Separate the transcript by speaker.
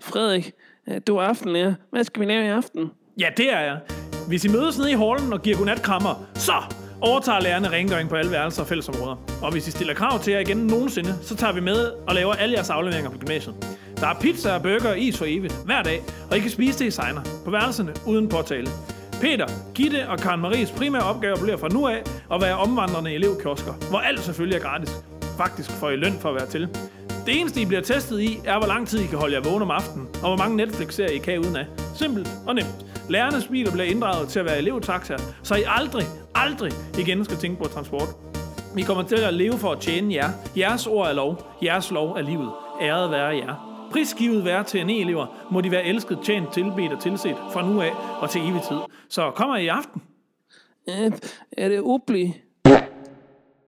Speaker 1: Frederik, øh, du er aftenlærer. Hvad skal vi lave i aften?
Speaker 2: Ja, det er jeg. Hvis I mødes nede i hallen og giver godnatkrammer, så overtager lærerne rengøring på alle værelser og fællesområder. Og hvis I stiller krav til jer igen nogensinde, så tager vi med og laver alle jeres afleveringer på gymnasiet. Der er pizza og burger og is for evigt, hver dag, og I kan spise det i sejner, på værelserne uden påtale. Peter, Gitte og Karen Maries primære opgave bliver fra nu af at være omvandrende elevkiosker, hvor alt selvfølgelig er gratis. Faktisk får I løn for at være til. Det eneste, I bliver testet i, er, hvor lang tid I kan holde jer vågen om aftenen, og hvor mange Netflix-serier I kan uden af. Simpelt og nemt. Lærernes biler bliver inddraget til at være elevtaxaer, så I aldrig, aldrig igen skal tænke på transport. Vi kommer til at leve for at tjene jer. Jeres ord er lov. Jeres lov er livet. Æret være jer. Prisgivet være til en elever må de være elsket, tjent, tilbedt og tilset fra nu af og til evig tid. Så kommer I i aften.
Speaker 1: Øh, er det ubli?